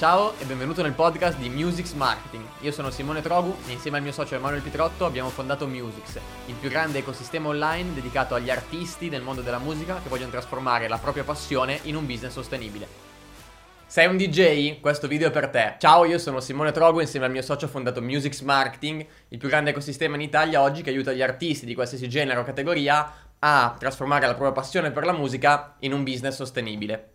Ciao e benvenuto nel podcast di Musix Marketing. Io sono Simone Trogu e insieme al mio socio Emanuele Pitrotto abbiamo fondato Musix, il più grande ecosistema online dedicato agli artisti del mondo della musica che vogliono trasformare la propria passione in un business sostenibile. Sei un DJ? Questo video è per te. Ciao, io sono Simone Trogu e insieme al mio socio ho fondato Musix Marketing, il più grande ecosistema in Italia oggi che aiuta gli artisti di qualsiasi genere o categoria a trasformare la propria passione per la musica in un business sostenibile.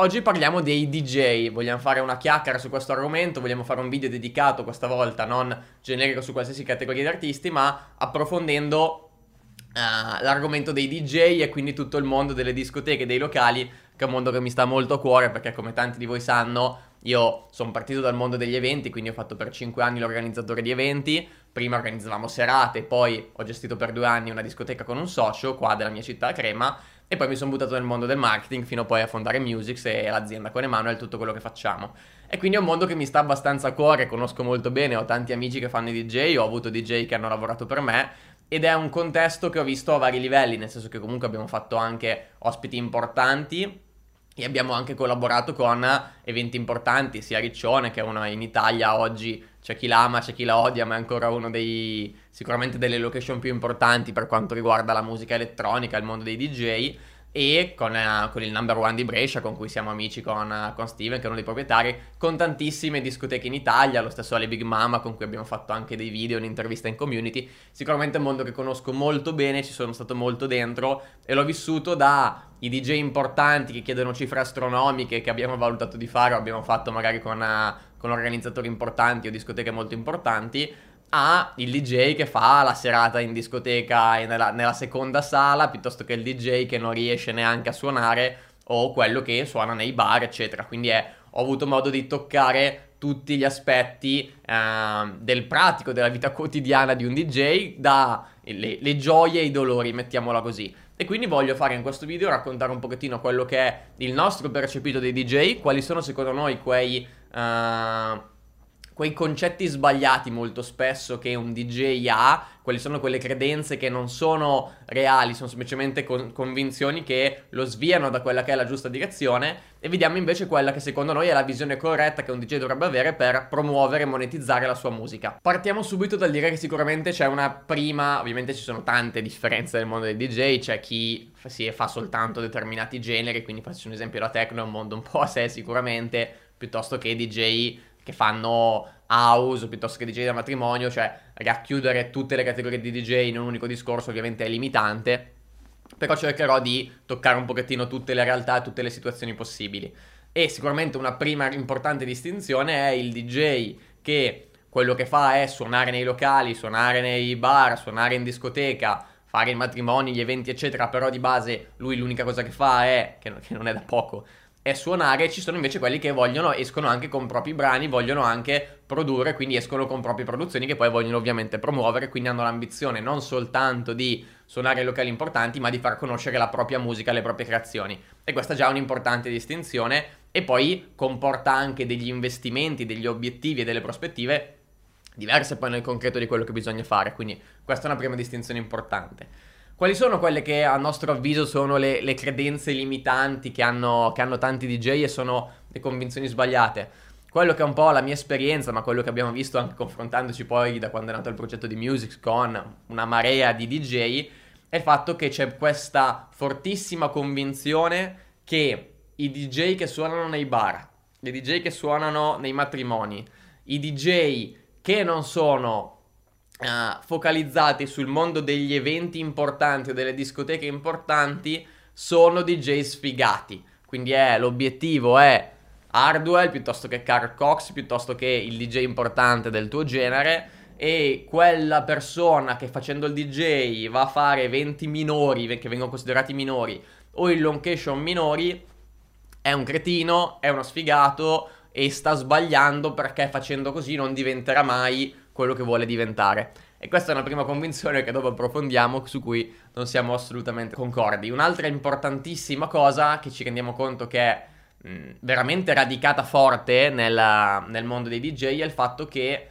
Oggi parliamo dei DJ, vogliamo fare una chiacchiera su questo argomento, vogliamo fare un video dedicato questa volta, non generico su qualsiasi categoria di artisti, ma approfondendo uh, l'argomento dei DJ e quindi tutto il mondo delle discoteche, dei locali, che è un mondo che mi sta molto a cuore perché come tanti di voi sanno io sono partito dal mondo degli eventi, quindi ho fatto per 5 anni l'organizzatore di eventi, prima organizzavamo serate, poi ho gestito per 2 anni una discoteca con un socio qua della mia città, Crema, e poi mi sono buttato nel mondo del marketing fino poi a fondare Musix e l'azienda con Emanuele, tutto quello che facciamo. E quindi è un mondo che mi sta abbastanza a cuore, conosco molto bene, ho tanti amici che fanno i DJ, ho avuto DJ che hanno lavorato per me ed è un contesto che ho visto a vari livelli, nel senso che comunque abbiamo fatto anche ospiti importanti e abbiamo anche collaborato con eventi importanti, sia Riccione che è una in Italia oggi. C'è chi l'ama, c'è chi la odia, ma è ancora uno dei sicuramente delle location più importanti per quanto riguarda la musica elettronica, il mondo dei DJ e con, uh, con, il number one di Brescia con cui siamo amici con, uh, con, Steven che è uno dei proprietari con tantissime discoteche in Italia lo stesso alle Big Mama con cui abbiamo fatto anche dei video un'intervista in community. Sicuramente è un mondo che conosco molto bene ci sono stato molto dentro e l'ho vissuto da i DJ importanti che chiedono cifre astronomiche che abbiamo valutato di fare o abbiamo fatto magari con uh, con organizzatori importanti o discoteche molto importanti, a il DJ che fa la serata in discoteca nella, nella, seconda sala piuttosto che il DJ che non riesce neanche a suonare o quello che suona nei bar eccetera. Quindi è, ho avuto modo di toccare tutti gli aspetti eh, del pratico della vita quotidiana di un DJ da le, le gioie e i dolori mettiamola così. E quindi voglio fare in questo video raccontare un pochettino quello che è il nostro percepito dei DJ quali sono secondo noi quei uh, quei concetti sbagliati molto spesso che un DJ ha, quali sono quelle credenze che non sono reali, sono semplicemente con- convinzioni che lo sviano da quella che è la giusta direzione e vediamo invece quella che secondo noi è la visione corretta che un DJ dovrebbe avere per promuovere e monetizzare la sua musica. Partiamo subito dal dire che sicuramente c'è una prima, ovviamente ci sono tante differenze nel mondo dei DJ, c'è chi si fa soltanto determinati generi, quindi faccio un esempio la techno è un mondo un po' a sé sicuramente, piuttosto che DJ che fanno house piuttosto che DJ da matrimonio, cioè racchiudere tutte le categorie di DJ in un unico discorso ovviamente è limitante, però cercherò di toccare un pochettino tutte le realtà e tutte le situazioni possibili. E sicuramente una prima importante distinzione è il DJ che quello che fa è suonare nei locali, suonare nei bar, suonare in discoteca, fare i matrimoni, gli eventi eccetera, però di base lui l'unica cosa che fa è, che non è da poco, è suonare, ci sono invece quelli che vogliono, escono anche con propri brani, vogliono anche produrre, quindi escono con proprie produzioni che poi vogliono ovviamente promuovere, quindi hanno l'ambizione non soltanto di suonare locali importanti, ma di far conoscere la propria musica, le proprie creazioni. E questa è già un'importante distinzione e poi comporta anche degli investimenti, degli obiettivi e delle prospettive diverse poi nel concreto di quello che bisogna fare, quindi questa è una prima distinzione importante. Quali sono quelle che a nostro avviso sono le, le credenze limitanti che hanno, che hanno tanti DJ e sono le convinzioni sbagliate? Quello che è un po' la mia esperienza, ma quello che abbiamo visto anche confrontandoci poi da quando è nato il progetto di Music con una marea di DJ, è il fatto che c'è questa fortissima convinzione che i DJ che suonano nei bar, i DJ che suonano nei matrimoni, i DJ che non sono uh, focalizzati sul mondo degli eventi importanti o delle discoteche importanti sono DJ sfigati. Quindi è, l'obiettivo è Hardwell piuttosto che Carl Cox, piuttosto che il DJ importante del tuo genere e quella persona che facendo il DJ va a fare eventi minori, che vengono considerati minori, o in location minori, è un cretino, è uno sfigato e sta sbagliando perché facendo così non diventerà mai quello che vuole diventare. E questa è una prima convinzione che dopo approfondiamo, su cui non siamo assolutamente concordi. Un'altra importantissima cosa che ci rendiamo conto che è mh, veramente radicata forte nella, nel mondo dei DJ è il fatto che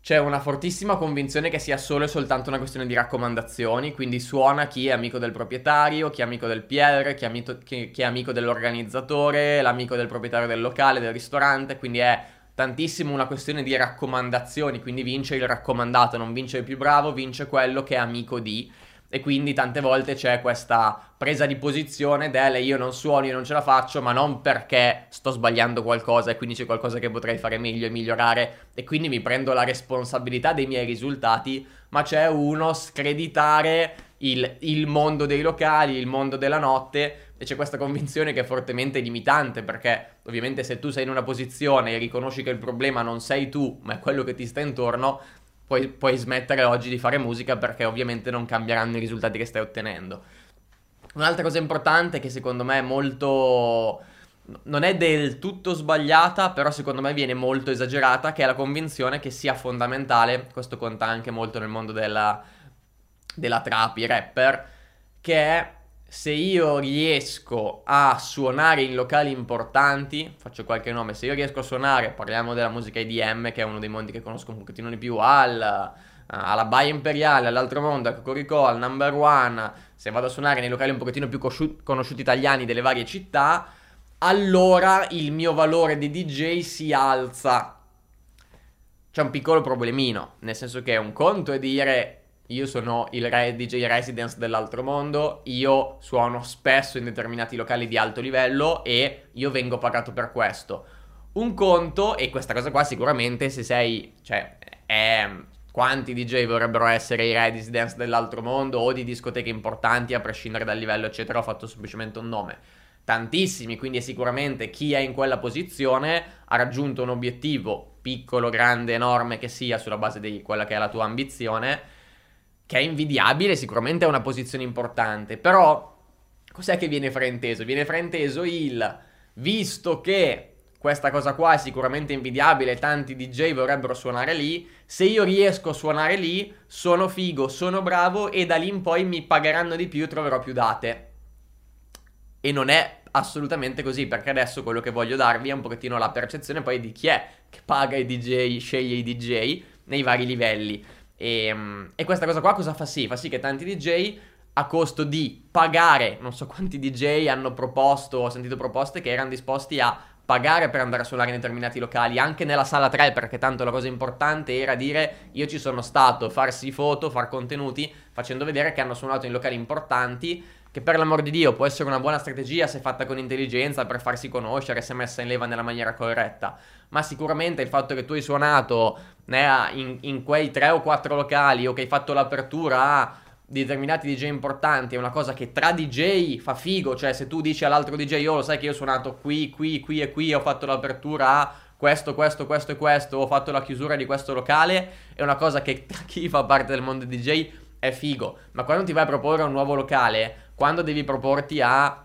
c'è una fortissima convinzione che sia solo e soltanto una questione di raccomandazioni, quindi suona chi è amico del proprietario, chi è amico del PR, chi è amico, chi, chi è amico dell'organizzatore, l'amico del proprietario del locale, del ristorante, quindi è tantissimo una questione di raccomandazioni, quindi vince il raccomandato, non vince il più bravo, vince quello che è amico di. E quindi tante volte c'è questa presa di posizione del io non suono, io non ce la faccio, ma non perché sto sbagliando qualcosa e quindi c'è qualcosa che potrei fare meglio e migliorare. E quindi mi prendo la responsabilità dei miei risultati, ma c'è uno screditare il, il mondo dei locali, il mondo della notte e c'è questa convinzione che è fortemente limitante perché ovviamente se tu sei in una posizione e riconosci che il problema non sei tu ma è quello che ti sta intorno puoi, puoi smettere oggi di fare musica perché ovviamente non cambieranno i risultati che stai ottenendo. Un'altra cosa importante che secondo me è molto non è del tutto sbagliata, però secondo me viene molto esagerata, che è la convinzione che sia fondamentale, questo conta anche molto nel mondo della, della trap, i rapper, che è se io riesco a suonare in locali importanti, faccio qualche nome, se io riesco a suonare, parliamo della musica IDM, che è uno dei mondi che conosco un pochettino di più, al, alla Baia Imperiale, all'altro mondo, a Cocorico, al Number One, se vado a suonare nei locali un pochettino più conosciuti italiani delle varie città, allora il mio valore di DJ si alza. C'è un piccolo problemino, nel senso che un conto è dire io sono il re DJ residence dell'altro mondo, io suono spesso in determinati locali di alto livello e io vengo pagato per questo. Un conto, e questa cosa qua sicuramente se sei, cioè, è quanti DJ vorrebbero essere i residence dell'altro mondo o di discoteche importanti a prescindere dal livello eccetera, ho fatto semplicemente un nome. Tantissimi, quindi sicuramente chi è in quella posizione ha raggiunto un obiettivo, piccolo, grande, enorme che sia, sulla base di quella che è la tua ambizione che è invidiabile, sicuramente è una posizione importante, però cos'è che viene frainteso? Viene frainteso il visto che questa cosa qua è sicuramente invidiabile, tanti DJ vorrebbero suonare lì, se io riesco a suonare lì, sono figo, sono bravo e da lì in poi mi pagheranno di più, troverò più date. E non è assolutamente così, perché adesso quello che voglio darvi è un pochettino la percezione poi di chi è che paga i DJ, sceglie i DJ nei vari livelli. E, ehm, e, questa cosa qua cosa fa sì? Fa sì che tanti DJ a costo di pagare, non so quanti DJ hanno proposto, ho sentito proposte che erano disposti a pagare per andare a suonare in determinati locali, anche nella sala 3, perché tanto la cosa importante era dire io ci sono stato, farsi foto, far contenuti, facendo vedere che hanno suonato in locali importanti che per l'amor di Dio può essere una buona strategia se fatta con intelligenza per farsi conoscere, se messa in leva nella maniera corretta, ma sicuramente il fatto che tu hai suonato né, in, in, quei tre o quattro locali o che hai fatto l'apertura a determinati DJ importanti è una cosa che tra DJ fa figo, cioè se tu dici all'altro DJ oh lo sai che io ho suonato qui, qui, qui e qui, ho fatto l'apertura a questo, questo, questo e questo, ho fatto la chiusura di questo locale, è una cosa che tra chi fa parte del mondo DJ è figo, ma quando ti vai a proporre un nuovo locale quando devi proporti a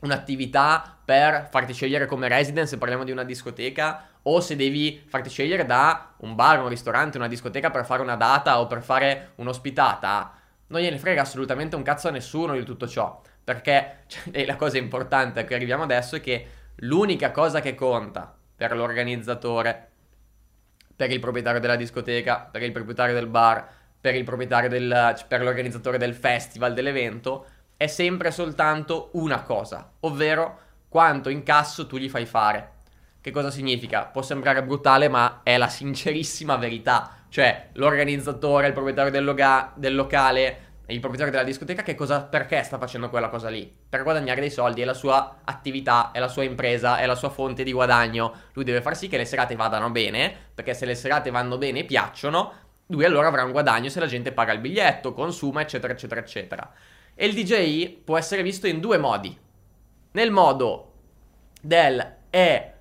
un'attività per farti scegliere come residence, parliamo di una discoteca, o se devi farti scegliere da un bar, un ristorante, una discoteca per fare una data o per fare un'ospitata, non gliene frega assolutamente un cazzo a nessuno di tutto ciò. Perché cioè, la cosa importante a cui arriviamo adesso è che l'unica cosa che conta per l'organizzatore, per il proprietario della discoteca, per il proprietario del bar, per del, per l'organizzatore del festival, dell'evento, è sempre soltanto una cosa, ovvero quanto incasso tu gli fai fare. Che cosa significa? Può sembrare brutale, ma è la sincerissima verità. Cioè, l'organizzatore, il proprietario del, loga- del locale, il proprietario della discoteca, che cosa, perché sta facendo quella cosa lì? Per guadagnare dei soldi, è la sua attività, è la sua impresa, è la sua fonte di guadagno. Lui deve far sì che le serate vadano bene, perché se le serate vanno bene e piacciono, lui allora avrà un guadagno se la gente paga il biglietto, consuma, eccetera, eccetera, eccetera. E il DJ può essere visto in due modi. Nel modo del è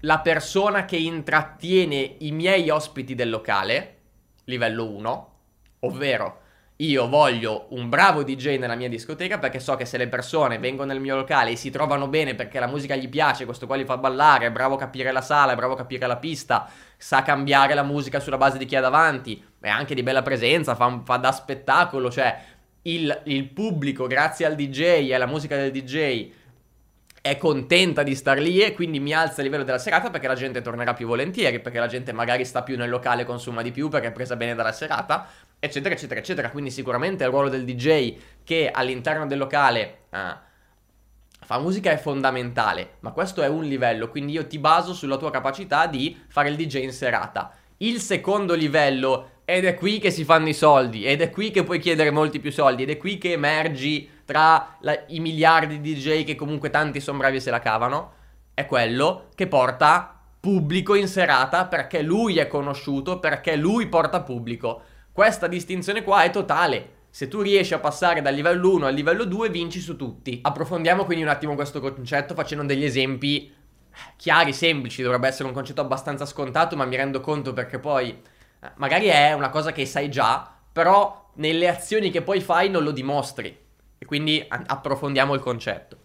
la persona che intrattiene i miei ospiti del locale, livello 1, ovvero io voglio un bravo DJ nella mia discoteca perché so che se le persone vengono nel mio locale e si trovano bene perché la musica gli piace, questo qua li fa ballare, è bravo a capire la sala, è bravo a capire la pista, sa cambiare la musica sulla base di chi ha davanti, è anche di bella presenza, fa, fa da spettacolo, cioè il, il pubblico, grazie al DJ e alla musica del DJ, è contenta di star lì e quindi mi alza il livello della serata perché la gente tornerà più volentieri, perché la gente magari sta più nel locale, consuma di più perché è presa bene dalla serata, eccetera, eccetera, eccetera. Quindi sicuramente il ruolo del DJ che all'interno del locale uh, fa musica è fondamentale, ma questo è un livello, quindi io ti baso sulla tua capacità di fare il DJ in serata. Il secondo livello, ed è qui che si fanno i soldi, ed è qui che puoi chiedere molti più soldi, ed è qui che emergi tra la, i miliardi di DJ che comunque tanti sono bravi e se la cavano, è quello che porta pubblico in serata perché lui è conosciuto, perché lui porta pubblico. Questa distinzione qua è totale. Se tu riesci a passare dal livello 1 al livello 2, vinci su tutti. Approfondiamo quindi un attimo questo concetto facendo degli esempi chiari, semplici. Dovrebbe essere un concetto abbastanza scontato, ma mi rendo conto perché poi eh, magari è una cosa che sai già, però nelle azioni che poi fai non lo dimostri. E quindi approfondiamo il concetto.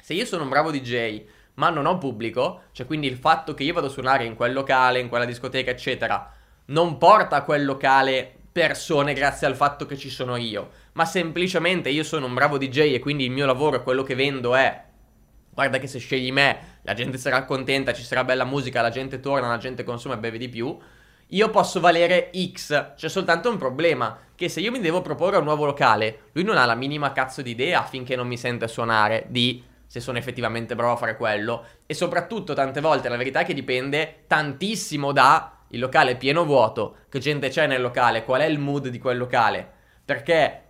Se io sono un bravo DJ, ma non ho pubblico, cioè quindi il fatto che io vado a suonare in quel locale, in quella discoteca, eccetera, non porta a quel locale persone grazie al fatto che ci sono io, ma semplicemente io sono un bravo DJ e quindi il mio lavoro e quello che vendo è guarda che se scegli me la gente sarà contenta, ci sarà bella musica, la gente torna, la gente consuma e beve di più io posso valere X. C'è soltanto un problema, che se io mi devo proporre un nuovo locale, lui non ha la minima cazzo di idea finché non mi sente suonare di se sono effettivamente bravo a fare quello. E soprattutto tante volte la verità è che dipende tantissimo da il locale pieno vuoto, che gente c'è nel locale, qual è il mood di quel locale. Perché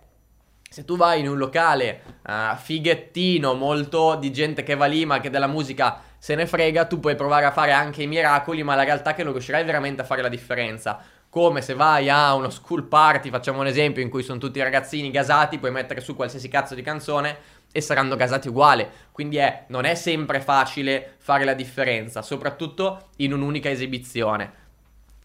se tu vai in un locale uh, fighettino, molto di gente che va lì ma che della musica se ne frega, tu puoi provare a fare anche i miracoli, ma la realtà è che non riuscirai veramente a fare la differenza. Come se vai a uno school party, facciamo un esempio, in cui sono tutti ragazzini gasati, puoi mettere su qualsiasi cazzo di canzone e saranno gasati uguale. Quindi è, non è sempre facile fare la differenza, soprattutto in un'unica esibizione.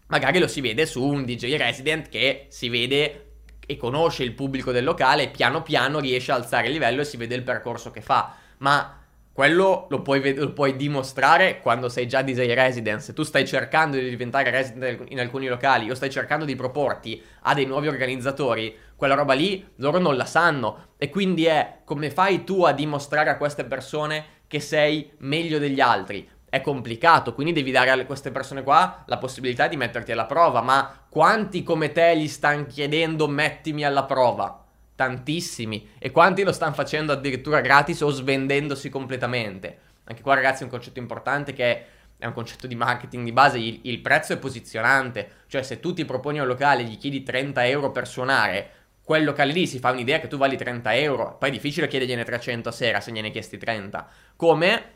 Magari lo si vede su un DJ resident che si vede e conosce il pubblico del locale piano piano riesce a alzare il livello e si vede il percorso che fa. Ma quello lo puoi, lo puoi, dimostrare quando sei già DJ resident. Se tu stai cercando di diventare resident in alcuni locali o stai cercando di proporti a dei nuovi organizzatori, quella roba lì loro non la sanno. E quindi è come fai tu a dimostrare a queste persone che sei meglio degli altri? È complicato, quindi devi dare a queste persone qua la possibilità di metterti alla prova. Ma quanti come te gli stanno chiedendo mettimi alla prova? Tantissimi. E quanti lo stanno facendo addirittura gratis o svendendosi completamente. Anche qua ragazzi è un concetto importante che è un concetto di marketing di base, il, il prezzo è posizionante, cioè se tu ti proponi un locale e gli chiedi 30 euro per suonare, quel locale lì si fa un'idea che tu vali 30 euro, poi è difficile chiedergliene 300 a sera se gliene chiesti 30. Come?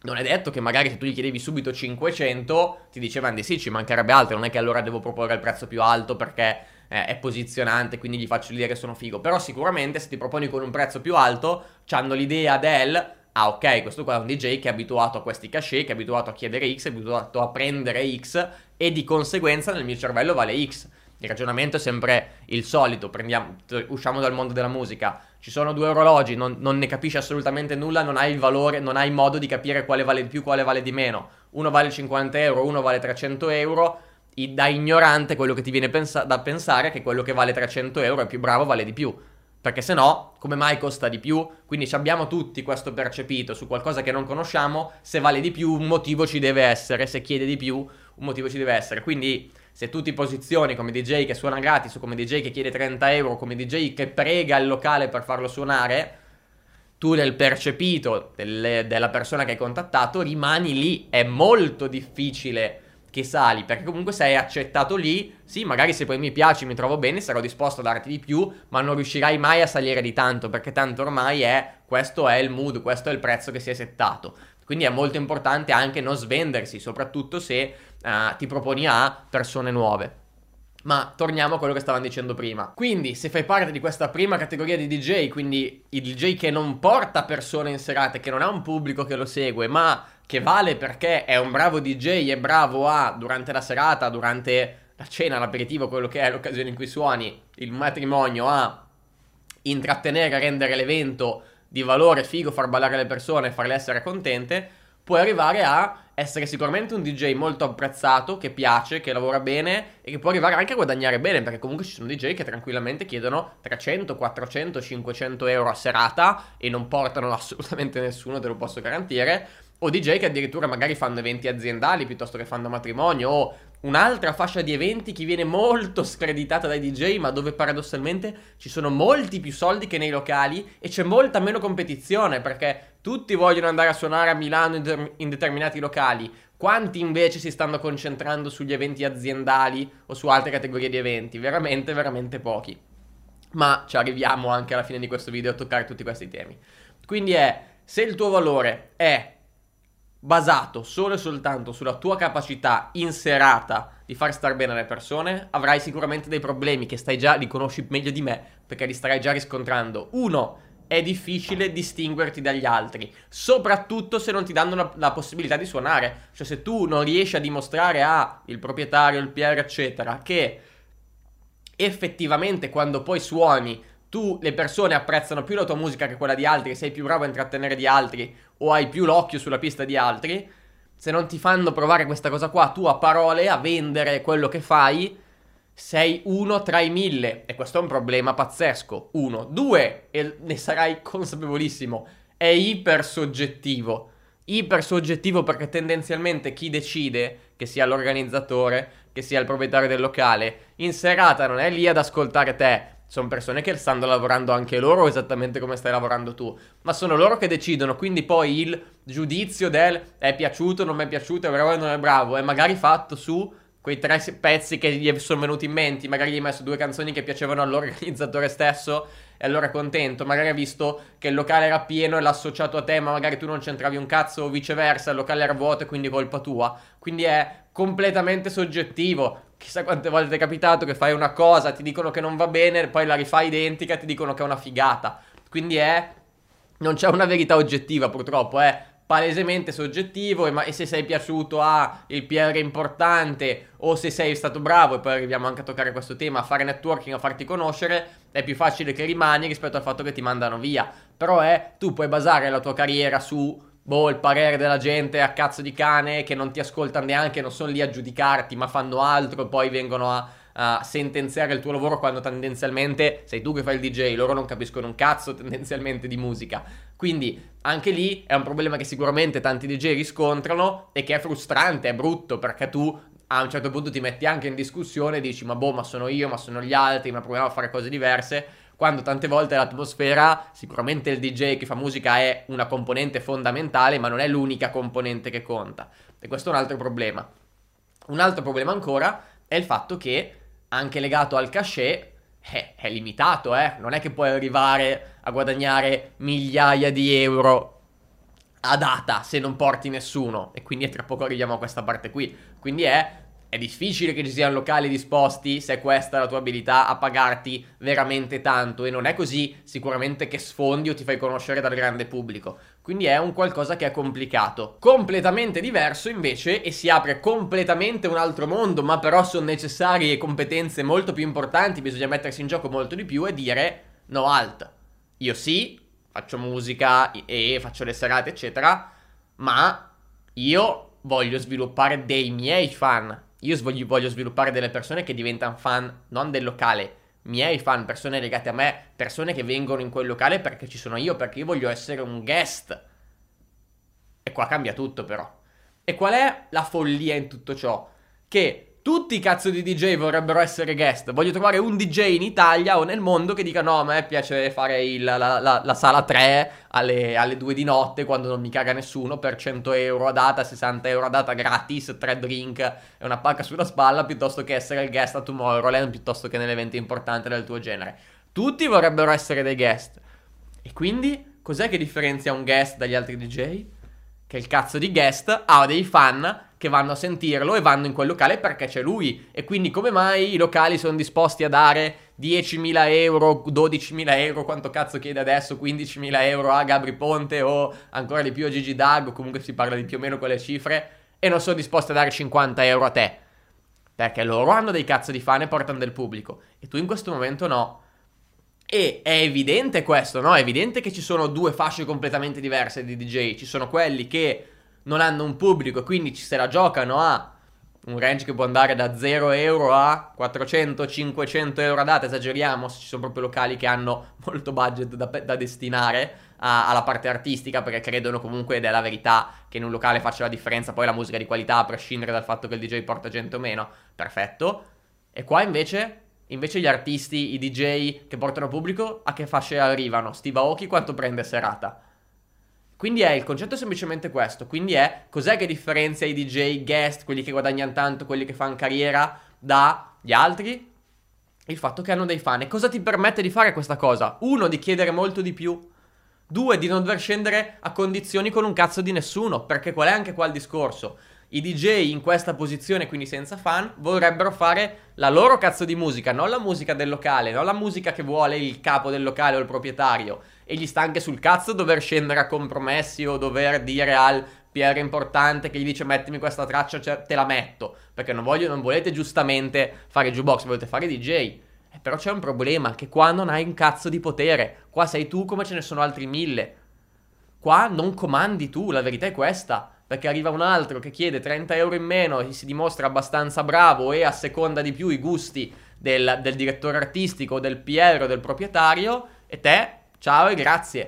Non è detto che magari se tu gli chiedevi subito 500 ti dicevano di sì, ci mancherebbe altro, non è che allora devo proporre il prezzo più alto perché eh, è posizionante, quindi gli faccio l'idea che sono figo. Però sicuramente se ti proponi con un prezzo più alto, hanno l'idea del ah ok, questo qua è un DJ che è abituato a questi cachet, che è abituato a chiedere X, è abituato a prendere X e di conseguenza nel mio cervello vale X. Il ragionamento è sempre il solito, usciamo dal mondo della musica, ci sono due orologi, non, non, ne capisci assolutamente nulla, non hai il valore, non hai modo di capire quale vale di più, quale vale di meno. Uno vale 50 euro, uno vale 300 euro, da ignorante quello che ti viene pensa- da pensare è che quello che vale 300 euro è più bravo, vale di più. Perché se no, come mai costa di più? Quindi abbiamo tutti questo percepito su qualcosa che non conosciamo, se vale di più un motivo ci deve essere, se chiede di più un motivo ci deve essere. Quindi se tu ti posizioni come DJ che suona gratis o come DJ che chiede 30 euro, come DJ che prega il locale per farlo suonare, tu nel percepito delle, della persona che hai contattato rimani lì. È molto difficile che sali, perché comunque sei accettato lì, sì, magari se poi mi piaci, mi trovo bene, sarò disposto a darti di più, ma non riuscirai mai a salire di tanto, perché tanto ormai è, questo è il mood, questo è il prezzo che si è settato. Quindi è molto importante anche non svendersi, soprattutto se uh, ti proponi a persone nuove. Ma torniamo a quello che stavamo dicendo prima. Quindi, se fai parte di questa prima categoria di DJ, quindi il DJ che non porta persone in serate, che non ha un pubblico che lo segue, ma che vale perché è un bravo DJ, è bravo a, durante la serata, durante la cena, l'aperitivo, quello che è l'occasione in cui suoni, il matrimonio, a intrattenere, rendere l'evento di valore, figo, far ballare le persone, farle essere contente, puoi arrivare a essere sicuramente un DJ molto apprezzato, che piace, che lavora bene e che può arrivare anche a guadagnare bene, perché comunque ci sono DJ che tranquillamente chiedono 300, 400, 500 euro a serata e non portano assolutamente nessuno, te lo posso garantire. O DJ che addirittura magari fanno eventi aziendali piuttosto che fanno matrimonio o un'altra fascia di eventi che viene molto screditata dai DJ, ma dove paradossalmente ci sono molti più soldi che nei locali e c'è molta meno competizione perché tutti vogliono andare a suonare a Milano in, de- in determinati locali. Quanti invece si stanno concentrando sugli eventi aziendali o su altre categorie di eventi? Veramente, veramente pochi. Ma ci arriviamo anche alla fine di questo video a toccare tutti questi temi. Quindi è, se il tuo valore è basato solo e soltanto sulla tua capacità in serata di far star bene le persone, avrai sicuramente dei problemi che stai già, li conosci meglio di me, perché li starai già riscontrando. Uno, è difficile distinguerti dagli altri, soprattutto se non ti danno la, la, possibilità di suonare. Cioè se tu non riesci a dimostrare a il proprietario, il PR, eccetera, che effettivamente quando poi suoni tu le persone apprezzano più la tua musica che quella di altri, sei più bravo a intrattenere di altri o hai più l'occhio sulla pista di altri, se non ti fanno provare questa cosa qua, tu a parole, a vendere quello che fai, sei uno tra i mille. E questo è un problema pazzesco. Uno. Due, e ne sarai consapevolissimo, è ipersoggettivo. Ipersoggettivo perché tendenzialmente chi decide, che sia l'organizzatore, che sia il proprietario del locale, in serata non è lì ad ascoltare te sono persone che stanno lavorando anche loro esattamente come stai lavorando tu, ma sono loro che decidono, quindi poi il giudizio del è piaciuto, non mi è piaciuto, è bravo o non è bravo, è magari fatto su quei tre pezzi che gli sono venuti in mente, magari gli hai messo due canzoni che piacevano all'organizzatore stesso e allora è contento, magari ha visto che il locale era pieno e l'ha associato a te, ma magari tu non c'entravi un cazzo o viceversa, il locale era vuoto e quindi colpa tua, quindi è completamente soggettivo, chissà quante volte è capitato che fai una cosa, ti dicono che non va bene, poi la rifai identica e ti dicono che è una figata. Quindi è. Non c'è una verità oggettiva, purtroppo, è palesemente soggettivo e, ma, e se sei piaciuto a il PR importante o se sei stato bravo e poi arriviamo anche a toccare questo tema a fare networking a farti conoscere è più facile che rimani rispetto al fatto che ti mandano via però è tu puoi basare la tua carriera su boh, il parere della gente a cazzo di cane che non ti ascoltano neanche, non sono lì a giudicarti, ma fanno altro poi vengono a, a, sentenziare il tuo lavoro quando tendenzialmente sei tu che fai il DJ, loro non capiscono un cazzo tendenzialmente di musica. Quindi anche lì è un problema che sicuramente tanti DJ riscontrano e che è frustrante, è brutto perché tu a un certo punto ti metti anche in discussione e dici ma boh, ma sono io, ma sono gli altri, ma proviamo a fare cose diverse quando tante volte l'atmosfera, sicuramente il DJ che fa musica è una componente fondamentale, ma non è l'unica componente che conta. E questo è un altro problema. Un altro problema ancora è il fatto che, anche legato al cachet, è, è limitato, eh? Non è che puoi arrivare a guadagnare migliaia di euro a data se non porti nessuno. E quindi tra poco arriviamo a questa parte qui. Quindi è è difficile che ci siano locali disposti, se questa è la tua abilità, a pagarti veramente tanto e non è così sicuramente che sfondi o ti fai conoscere dal grande pubblico. Quindi è un qualcosa che è complicato. Completamente diverso invece e si apre completamente un altro mondo, ma però sono necessarie competenze molto più importanti, bisogna mettersi in gioco molto di più e dire no alt. Io sì, faccio musica e faccio le serate eccetera, ma io voglio sviluppare dei miei fan io voglio, voglio sviluppare delle persone che diventano fan non del locale, miei fan, persone legate a me, persone che vengono in quel locale perché ci sono io, perché io voglio essere un guest. E qua cambia tutto però. E qual è la follia in tutto ciò? Che tutti i cazzo di DJ vorrebbero essere guest. Voglio trovare un DJ in Italia o nel mondo che dica: No, a me piace fare il, la, la, la, sala 3 alle, alle 2 di notte quando non mi caga nessuno per 100 euro a data, 60 euro a data gratis, 3 drink e una pacca sulla spalla piuttosto che essere il guest a Tomorrowland piuttosto che nell'evento importante del tuo genere. Tutti vorrebbero essere dei guest. E quindi cos'è che differenzia un guest dagli altri DJ? Che il cazzo di guest ha dei fan che vanno a sentirlo e vanno in quel locale perché c'è lui. E quindi come mai i locali sono disposti a dare 10.000 euro, 12.000 euro, quanto cazzo chiede adesso, 15.000 euro a Gabri Ponte o ancora di più a Gigi Dag, o comunque si parla di più o meno quelle cifre, e non sono disposti a dare 50 euro a te. Perché loro hanno dei cazzo di fan e portano del pubblico. E tu in questo momento no. E è evidente questo, no? È evidente che ci sono due fasce completamente diverse di DJ. Ci sono quelli che non hanno un pubblico quindi ci se la giocano a un range che può andare da 0 euro a 400-500 euro a data, esageriamo se ci sono proprio locali che hanno molto budget da, da destinare a, alla parte artistica perché credono comunque ed è la verità che in un locale faccia la differenza poi la musica di qualità a prescindere dal fatto che il DJ porta gente o meno, perfetto. E qua invece, invece gli artisti, i DJ che portano pubblico, a che fasce arrivano? Steve Aoki quanto prende serata? Quindi è il concetto è semplicemente questo. Quindi è cos'è che differenzia i DJ guest, quelli che guadagnano tanto, quelli che fanno carriera, dagli altri? Il fatto che hanno dei fan. E cosa ti permette di fare questa cosa? Uno, di chiedere molto di più. Due, di non dover scendere a condizioni con un cazzo di nessuno. Perché qual è anche qua il discorso? I DJ in questa posizione, quindi senza fan, vorrebbero fare la loro cazzo di musica, non la musica del locale, non la musica che vuole il capo del locale o il proprietario e gli sta anche sul cazzo dover scendere a compromessi o dover dire al PR importante che gli dice mettimi questa traccia, cioè, te la metto, perché non, voglio, non volete giustamente fare jukebox, volete fare DJ. Eh, però c'è un problema, che qua non hai un cazzo di potere, qua sei tu come ce ne sono altri mille. Qua non comandi tu, la verità è questa perché arriva un altro che chiede 30 euro in meno e si dimostra abbastanza bravo e a seconda di più i gusti del, del direttore artistico, del PR del proprietario, e te Ciao e grazie.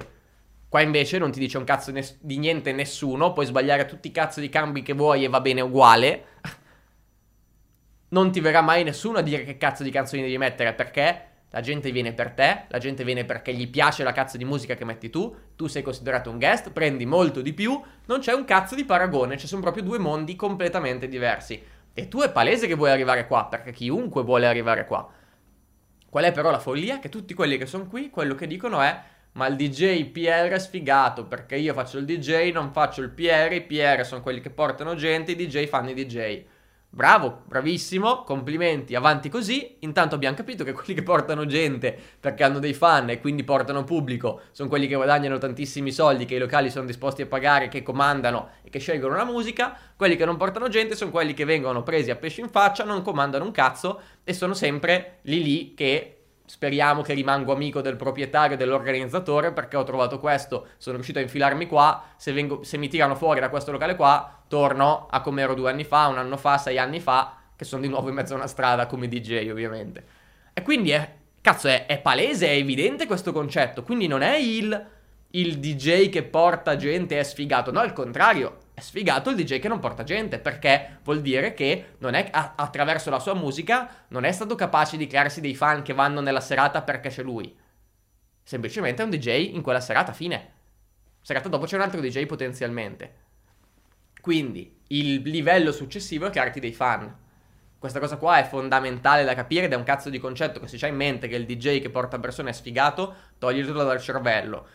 Qua invece non ti dice un cazzo nes- di niente nessuno, puoi sbagliare tutti i cazzo di cambi che vuoi e va bene uguale. non ti verrà mai nessuno a dire che cazzo di canzoni devi mettere perché la gente viene per te, la gente viene perché gli piace la cazzo di musica che metti tu, tu sei considerato un guest, prendi molto di più, non c'è un cazzo di paragone, ci sono proprio due mondi completamente diversi. E tu è palese che vuoi arrivare qua, perché chiunque vuole arrivare qua. Qual è però la follia? Che tutti quelli che sono qui, quello che dicono è ma il DJ PR è sfigato perché io faccio il DJ, non faccio il PR, i PR sono quelli che portano gente, i DJ fanno i DJ. Bravo, bravissimo, complimenti, avanti così. Intanto abbiamo capito che quelli che portano gente perché hanno dei fan e quindi portano pubblico sono quelli che guadagnano tantissimi soldi, che i locali sono disposti a pagare, che comandano e che scelgono la musica. Quelli che non portano gente sono quelli che vengono presi a pesci in faccia, non comandano un cazzo e sono sempre lì lì che Speriamo che rimango amico del proprietario dell'organizzatore perché ho trovato questo, sono riuscito a infilarmi qua, se, vengo, se mi tirano fuori da questo locale qua, torno a come ero due anni fa, un anno fa, sei anni fa, che sono di nuovo in mezzo a una strada come DJ ovviamente. E quindi è, cazzo, è, è palese, è evidente questo concetto, quindi non è il, il DJ che porta gente è sfigato, no, al contrario, è sfigato il DJ che non porta gente, perché vuol dire che non è, attraverso la sua musica non è stato capace di crearsi dei fan che vanno nella serata perché c'è lui. Semplicemente è un DJ in quella serata, fine. Serata dopo c'è un altro DJ potenzialmente. Quindi il livello successivo è crearti dei fan. Questa cosa qua è fondamentale da capire ed è un cazzo di concetto che se c'hai in mente che il DJ che porta persone è sfigato, toglitelo dal cervello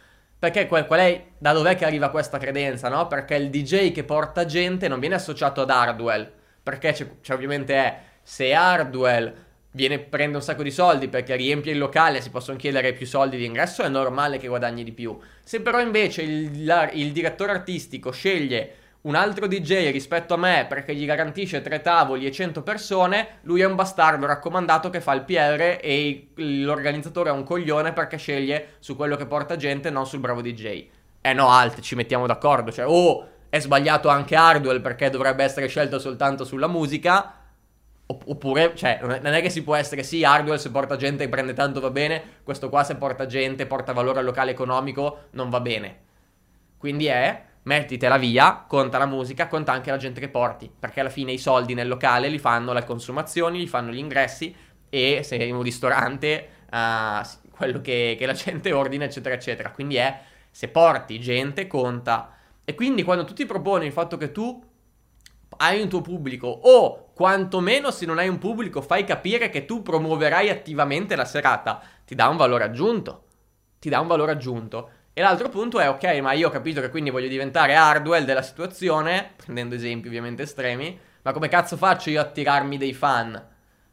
perché qual, qual è, da dov'è che arriva questa credenza, no? Perché il DJ che porta gente non viene associato ad Hardwell. Perché c'è, c'è ovviamente è, se Hardwell viene, prende un sacco di soldi perché riempie il locale, si possono chiedere più soldi di ingresso, è normale che guadagni di più. Se però invece il, la, il direttore artistico sceglie un altro DJ rispetto a me perché gli garantisce tre tavoli e 100 persone, lui è un bastardo raccomandato che fa il PR e l'organizzatore è un coglione perché sceglie su quello che porta gente, non sul bravo DJ. Eh no, alt, ci mettiamo d'accordo, cioè, oh, è sbagliato anche Hardwell perché dovrebbe essere scelto soltanto sulla musica. Oppure, cioè, non è che si può essere sì, Hardwell se porta gente e prende tanto va bene, questo qua se porta gente, porta valore al locale economico, non va bene. Quindi è mettitela via, conta la musica, conta anche la gente che porti, perché alla fine i soldi nel locale li fanno le consumazioni, li fanno gli ingressi e se in un ristorante uh, quello che, che la gente ordina, eccetera, eccetera. Quindi è, se porti gente, conta. E quindi quando tu ti proponi il fatto che tu hai un tuo pubblico o quantomeno se non hai un pubblico fai capire che tu promuoverai attivamente la serata, ti dà un valore aggiunto. Ti dà un valore aggiunto. E l'altro punto è, ok, ma io ho capito che quindi voglio diventare Hardwell della situazione, prendendo esempi ovviamente estremi, ma come cazzo faccio io a tirarmi dei fan?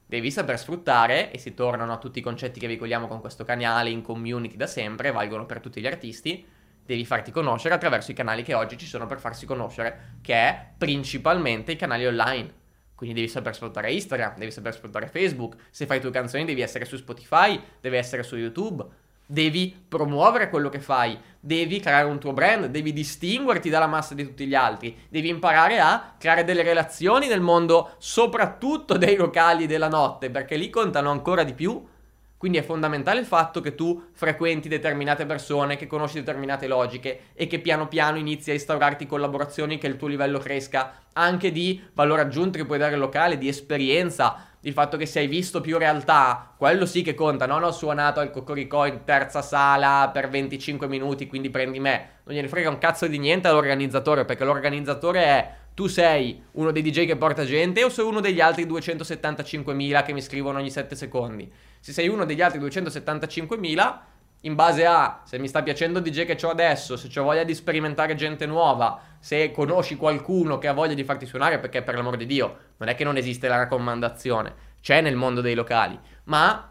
Devi saper sfruttare, e si tornano a tutti i concetti che veicoliamo con questo canale in community da sempre, valgono per tutti gli artisti, devi farti conoscere attraverso i canali che oggi ci sono per farsi conoscere, che è principalmente i canali online. Quindi devi saper sfruttare Instagram, devi saper sfruttare Facebook, se fai tue canzoni devi essere su Spotify, devi essere su YouTube, devi promuovere quello che fai, devi creare un tuo brand, devi distinguerti dalla massa di tutti gli altri, devi imparare a creare delle relazioni nel mondo, soprattutto dei locali della notte, perché lì contano ancora di più. Quindi è fondamentale il fatto che tu frequenti determinate persone, che conosci determinate logiche e che piano piano inizi a instaurarti collaborazioni, che il tuo livello cresca anche di valore aggiunto che puoi dare al locale, di esperienza, il fatto che sei visto più realtà, quello sì che conta. Non ho suonato al Cocorico in terza sala per 25 minuti, quindi prendi me. Non gliene frega un cazzo di niente all'organizzatore, perché l'organizzatore è tu sei uno dei DJ che porta gente o sei uno degli altri 275.000 che mi scrivono ogni 7 secondi. Se sei uno degli altri 275.000, in base a se mi sta piacendo il DJ che ho adesso, se ho voglia di sperimentare gente nuova, se conosci qualcuno che ha voglia di farti suonare, perché per l'amor di Dio, non è che non esiste la raccomandazione, c'è nel mondo dei locali, ma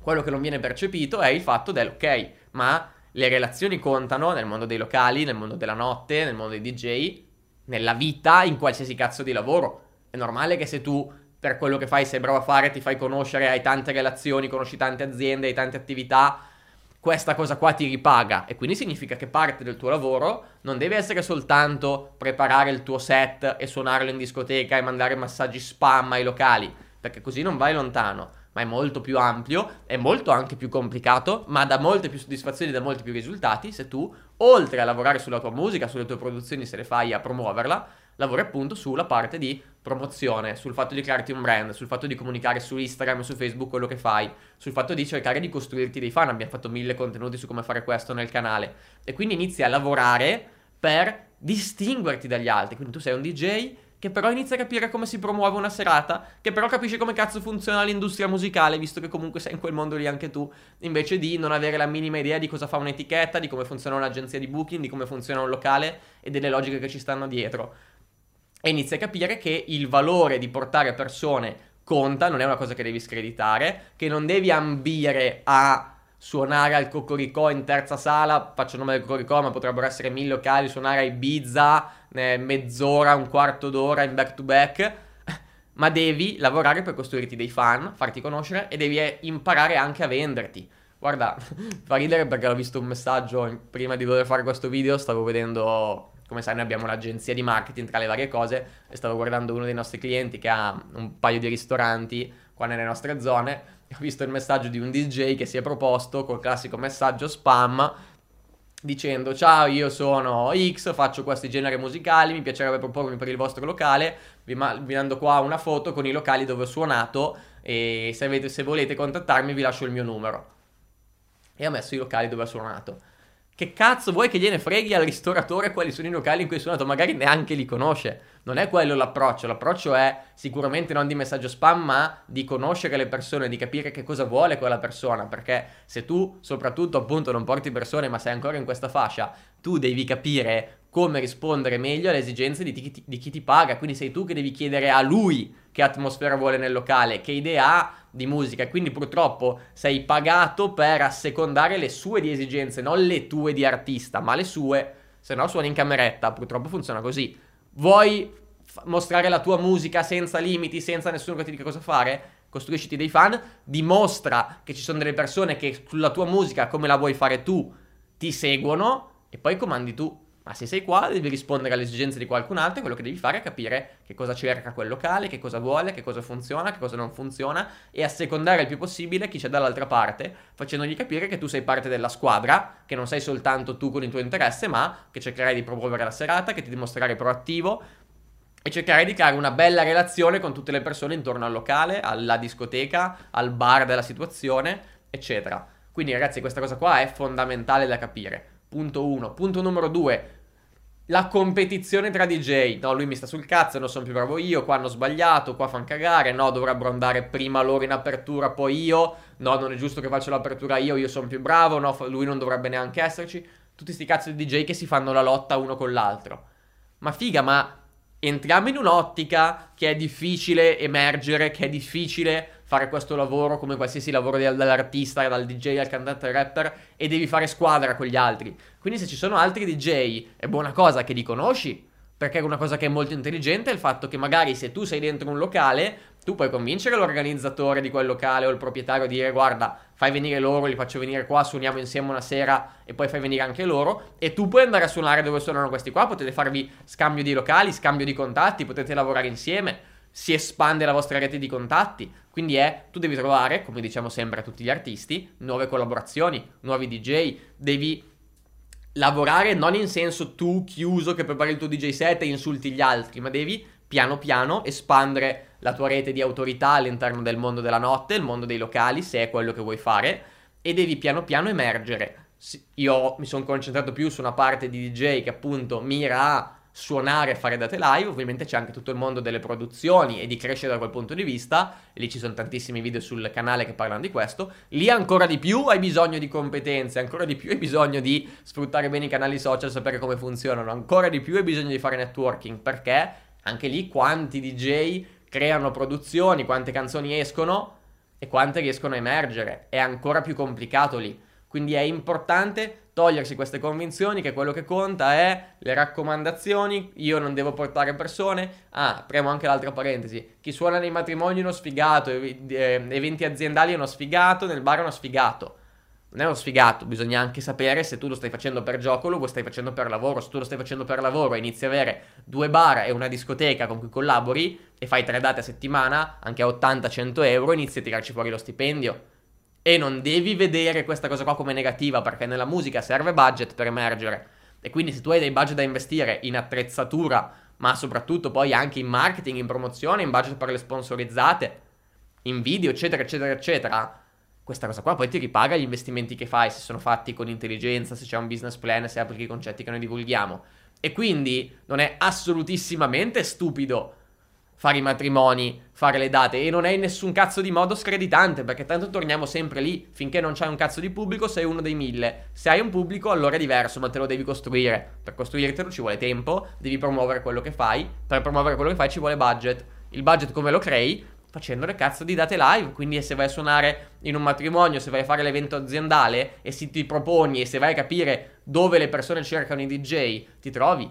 quello che non viene percepito è il fatto del ok, ma le relazioni contano nel mondo dei locali, nel mondo della notte, nel mondo dei DJ, nella vita, in qualsiasi cazzo di lavoro. È normale che se tu per quello che fai sei bravo a fare, ti fai conoscere, hai tante relazioni, conosci tante aziende, hai tante attività, questa cosa qua ti ripaga. E quindi significa che parte del tuo lavoro non deve essere soltanto preparare il tuo set e suonarlo in discoteca e mandare massaggi spam ai locali, perché così non vai lontano, ma è molto più ampio, è molto anche più complicato, ma dà molte più soddisfazioni, dà molti più risultati se tu, oltre a lavorare sulla tua musica, sulle tue produzioni, se le fai a promuoverla, lavori appunto sulla parte di promozione, sul fatto di crearti un brand, sul fatto di comunicare su Instagram su Facebook quello che fai, sul fatto di cercare di costruirti dei fan. Abbiamo fatto mille contenuti su come fare questo nel canale. E quindi inizi a lavorare per distinguerti dagli altri. Quindi tu sei un DJ che però inizia a capire come si promuove una serata, che però capisce come cazzo funziona l'industria musicale, visto che comunque sei in quel mondo lì anche tu, invece di non avere la minima idea di cosa fa un'etichetta, di come funziona un'agenzia di booking, di come funziona un locale e delle logiche che ci stanno dietro e inizi a capire che il valore di portare persone conta, non è una cosa che devi screditare, che non devi ambire a suonare al Cocoricò in terza sala, faccio il nome del Cocoricò, ma potrebbero essere mille locali, suonare a Ibiza, eh, mezz'ora, un quarto d'ora in back to back, ma devi lavorare per costruirti dei fan, farti conoscere e devi eh, imparare anche a venderti. Guarda, fa ridere perché ho visto un messaggio prima di dover fare questo video, stavo vedendo come sai noi abbiamo un'agenzia di marketing tra le varie cose e stavo guardando uno dei nostri clienti che ha un paio di ristoranti qua nelle nostre zone ho visto il messaggio di un DJ che si è proposto col classico messaggio spam dicendo ciao io sono X, faccio questi generi musicali, mi piacerebbe propormi per il vostro locale, vi, ma- vi mando qua una foto con i locali dove ho suonato e se, avete, se volete contattarmi vi lascio il mio numero. E ho messo i locali dove ho suonato. Che cazzo vuoi che gliene freghi al ristoratore quali sono i locali in cui hai suonato? Magari neanche li conosce. Non è quello l'approccio. L'approccio è sicuramente non di messaggio spam, ma di conoscere le persone, di capire che cosa vuole quella persona. Perché se tu, soprattutto, appunto, non porti persone, ma sei ancora in questa fascia, tu devi capire come rispondere meglio alle esigenze di, ti, di chi ti paga. Quindi sei tu che devi chiedere a lui che atmosfera vuole nel locale, che idea ha di musica. Quindi purtroppo sei pagato per assecondare le sue di esigenze, non le tue di artista, ma le sue. Se no suoni in cameretta, purtroppo funziona così. Vuoi f- mostrare la tua musica senza limiti, senza nessuno che ti dica cosa fare? Costruisciti dei fan, dimostra che ci sono delle persone che sulla tua musica, come la vuoi fare tu, ti seguono e poi comandi tu. Ma se sei qua devi rispondere alle esigenze di qualcun altro e quello che devi fare è capire che cosa cerca quel locale, che cosa vuole, che cosa funziona, che cosa non funziona e assecondare il più possibile chi c'è dall'altra parte, facendogli capire che tu sei parte della squadra, che non sei soltanto tu con il tuo interesse, ma che cercherai di promuovere la serata, che ti dimostrerai proattivo e cercherai di creare una bella relazione con tutte le persone intorno al locale, alla discoteca, al bar della situazione, eccetera. Quindi ragazzi questa cosa qua è fondamentale da capire. Punto 1. Punto numero 2. La competizione tra DJ. No, lui mi sta sul cazzo, non sono più bravo io, qua hanno sbagliato, qua fanno cagare, no, dovrebbero andare prima loro in apertura, poi io. No, non è giusto che faccio l'apertura io, io sono più bravo, no, lui non dovrebbe neanche esserci. Tutti sti cazzo di DJ che si fanno la lotta uno con l'altro. Ma figa, ma entriamo in un'ottica che è difficile emergere, che è difficile fare questo lavoro come qualsiasi lavoro dall'artista, dal DJ al cantante al rapper e devi fare squadra con gli altri. Quindi se ci sono altri DJ è buona cosa che li conosci Perché una cosa che è molto intelligente è il fatto che magari se tu sei dentro un locale, tu puoi convincere l'organizzatore di quel locale o il proprietario a dire guarda, fai venire loro, li faccio venire qua, suoniamo insieme una sera e poi fai venire anche loro e tu puoi andare a suonare dove suonano questi qua, potete farvi scambio di locali, scambio di contatti, potete lavorare insieme, si espande la vostra rete di contatti, quindi è, tu devi trovare, come diciamo sempre a tutti gli artisti, nuove collaborazioni, nuovi DJ, devi lavorare non in senso tu chiuso che prepari il tuo DJ set e insulti gli altri, ma devi piano piano espandere la tua rete di autorità all'interno del mondo della notte, il mondo dei locali, se è quello che vuoi fare, e devi piano piano emergere. Io mi sono concentrato più su una parte di DJ che appunto mira a suonare e fare date live, ovviamente c'è anche tutto il mondo delle produzioni e di crescere da quel punto di vista, lì ci sono tantissimi video sul canale che parlano di questo, lì ancora di più hai bisogno di competenze, ancora di più hai bisogno di sfruttare bene i canali social, sapere come funzionano, ancora di più hai bisogno di fare networking, perché anche lì quanti DJ creano produzioni, quante canzoni escono e quante riescono a emergere, è ancora più complicato lì. Quindi è importante togliersi queste convinzioni che quello che conta è le raccomandazioni, io non devo portare persone. Ah, apriamo anche l'altra parentesi. Chi suona nei matrimoni è uno sfigato, eh, eventi aziendali è uno sfigato, nel bar è uno sfigato. Non è uno sfigato, bisogna anche sapere se tu lo stai facendo per gioco o lo stai facendo per lavoro. Se tu lo stai facendo per lavoro e inizi a avere due bar e una discoteca con cui collabori e fai tre date a settimana, anche a 80-100 euro, inizi a tirarci fuori lo stipendio e non devi vedere questa cosa qua come negativa perché nella musica serve budget per emergere. E quindi se tu hai dei budget da investire in attrezzatura, ma soprattutto poi anche in marketing, in promozione, in budget per le sponsorizzate, in video, eccetera, eccetera, eccetera, questa cosa qua poi ti ripaga gli investimenti che fai, se sono fatti con intelligenza, se c'è un business plan, se applichi i concetti che noi divulghiamo. E quindi non è assolutissimamente stupido fare i matrimoni, fare le date. E non è in nessun cazzo di modo screditante perché tanto torniamo sempre lì, finché non c'hai un cazzo di pubblico sei uno dei mille, se hai un pubblico allora è diverso ma te lo devi costruire, per costruirtelo ci vuole tempo, devi promuovere quello che fai, per promuovere quello che fai ci vuole budget, il budget come lo crei? Facendo le cazzo di date live, quindi se vai a suonare in un matrimonio, se vai a fare l'evento aziendale e se ti proponi e se vai a capire dove le persone cercano i DJ, ti trovi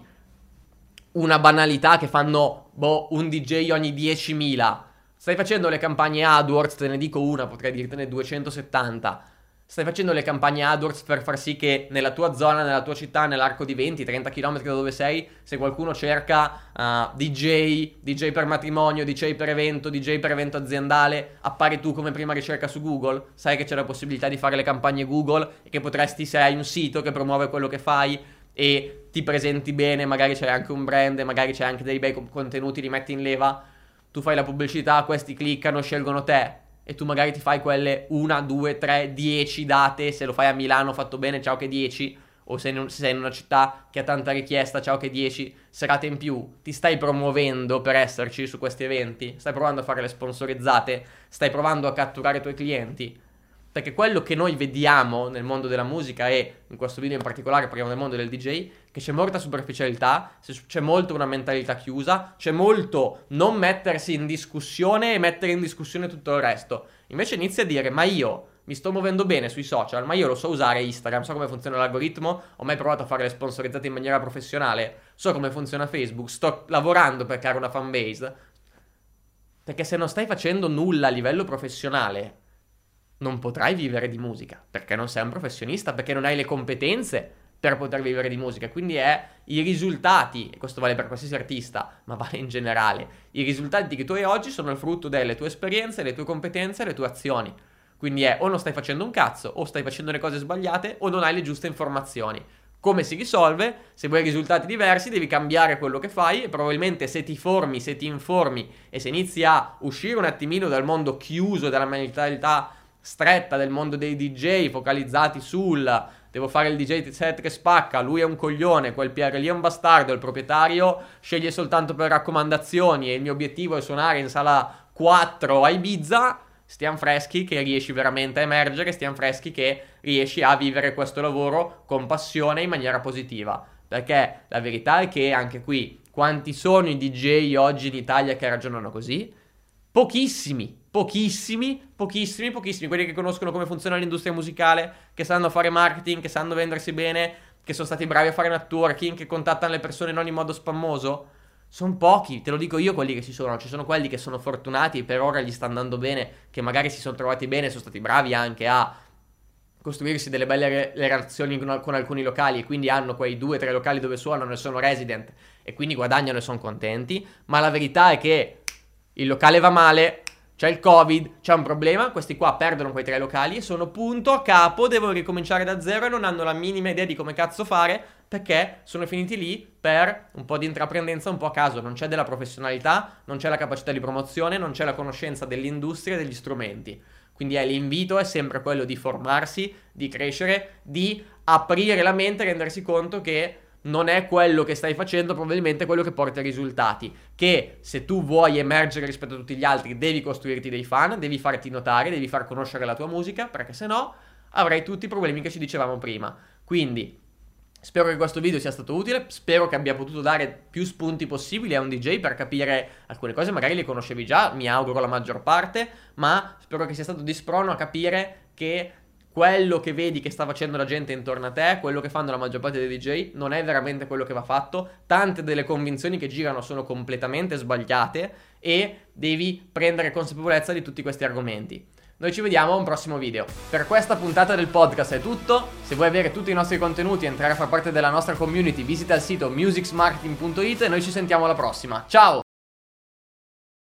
una banalità che fanno boh, un DJ ogni 10.000. Stai facendo le campagne AdWords, te ne dico una, potrei dirtene 270. Stai facendo le campagne AdWords per far sì che nella tua zona, nella tua città, nell'arco di 20-30 km da dove sei, se qualcuno cerca uh, DJ, DJ per matrimonio, DJ per evento, DJ per evento aziendale, appari tu come prima ricerca su Google. Sai che c'è la possibilità di fare le campagne Google e che potresti, se hai un sito che promuove quello che fai, e ti presenti bene, magari c'è anche un brand, magari c'è anche dei bei contenuti, li metti in leva, tu fai la pubblicità, questi cliccano, scelgono te e tu magari ti fai quelle 1, 2, 3, 10 date, se lo fai a Milano fatto bene, ciao che 10, o se, non, se sei in una città che ha tanta richiesta, ciao che 10 serate in più, ti stai promuovendo per esserci su questi eventi, stai provando a fare le sponsorizzate, stai provando a catturare i tuoi clienti perché quello che noi vediamo nel mondo della musica e in questo video in particolare parliamo del mondo del DJ, che c'è molta superficialità, c'è molto una mentalità chiusa, c'è molto non mettersi in discussione e mettere in discussione tutto il resto. Invece inizia a dire, ma io mi sto muovendo bene sui social, ma io lo so usare Instagram, so come funziona l'algoritmo, ho mai provato a fare le sponsorizzate in maniera professionale, so come funziona Facebook, sto lavorando per creare una fanbase. Perché se non stai facendo nulla a livello professionale, non potrai vivere di musica, perché non sei un professionista, perché non hai le competenze per poter vivere di musica. Quindi è i risultati, e questo vale per qualsiasi artista, ma vale in generale, i risultati che tu hai oggi sono il frutto delle tue esperienze, le tue competenze le tue azioni. Quindi è o non stai facendo un cazzo, o stai facendo le cose sbagliate, o non hai le giuste informazioni. Come si risolve? Se vuoi risultati diversi devi cambiare quello che fai e probabilmente se ti formi, se ti informi e se inizi a uscire un attimino dal mondo chiuso, dalla mentalità stretta del mondo dei DJ focalizzati sul devo fare il DJ set che spacca, lui è un coglione, quel PR lì è un bastardo, il proprietario sceglie soltanto per raccomandazioni e il mio obiettivo è suonare in sala 4 a Ibiza, stiamo freschi che riesci veramente a emergere, stiamo freschi che riesci a vivere questo lavoro con passione in maniera positiva. Perché la verità è che anche qui, quanti sono i DJ oggi in Italia che ragionano così? Pochissimi, pochissimi, pochissimi, pochissimi, quelli che conoscono come funziona l'industria musicale, che sanno fare marketing, che sanno vendersi bene, che sono stati bravi a fare networking, che contattano le persone non in modo spammoso? Sono pochi, te lo dico io quelli che ci sono. Ci sono quelli che sono fortunati e per ora gli sta andando bene, che magari si sono trovati bene, sono stati bravi anche a costruirsi delle belle re- relazioni con, con, alcuni locali e quindi hanno quei due o tre locali dove suonano e sono resident e quindi guadagnano e sono contenti. Ma la verità è che il locale va male, c'è il covid, c'è un problema, questi qua perdono quei tre locali sono punto a capo, devono ricominciare da zero e non hanno la minima idea di come cazzo fare perché sono finiti lì per un po' di intraprendenza un po' a caso, non c'è della professionalità, non c'è la capacità di promozione, non c'è la conoscenza dell'industria e degli strumenti. Quindi eh, l'invito è sempre quello di formarsi, di crescere, di aprire la mente e rendersi conto che non è quello che stai facendo, probabilmente quello che porta ai risultati. Che se tu vuoi emergere rispetto a tutti gli altri, devi costruirti dei fan, devi farti notare, devi far conoscere la tua musica, perché se no avrai tutti i problemi che ci dicevamo prima. Quindi Spero che questo video sia stato utile, spero che abbia potuto dare più spunti possibili a un DJ per capire alcune cose, magari le conoscevi già, mi auguro la maggior parte, ma spero che sia stato di sprono a capire che quello che vedi che sta facendo la gente intorno a te, quello che fanno la maggior parte dei DJ, non è veramente quello che va fatto. Tante delle convinzioni che girano sono completamente sbagliate e devi prendere consapevolezza di tutti questi argomenti. Noi ci vediamo a un prossimo video. Per questa puntata del podcast è tutto. Se vuoi avere tutti i nostri contenuti e entrare a far parte della nostra community, visita il sito musicsmarketing.it e noi ci sentiamo alla prossima. Ciao!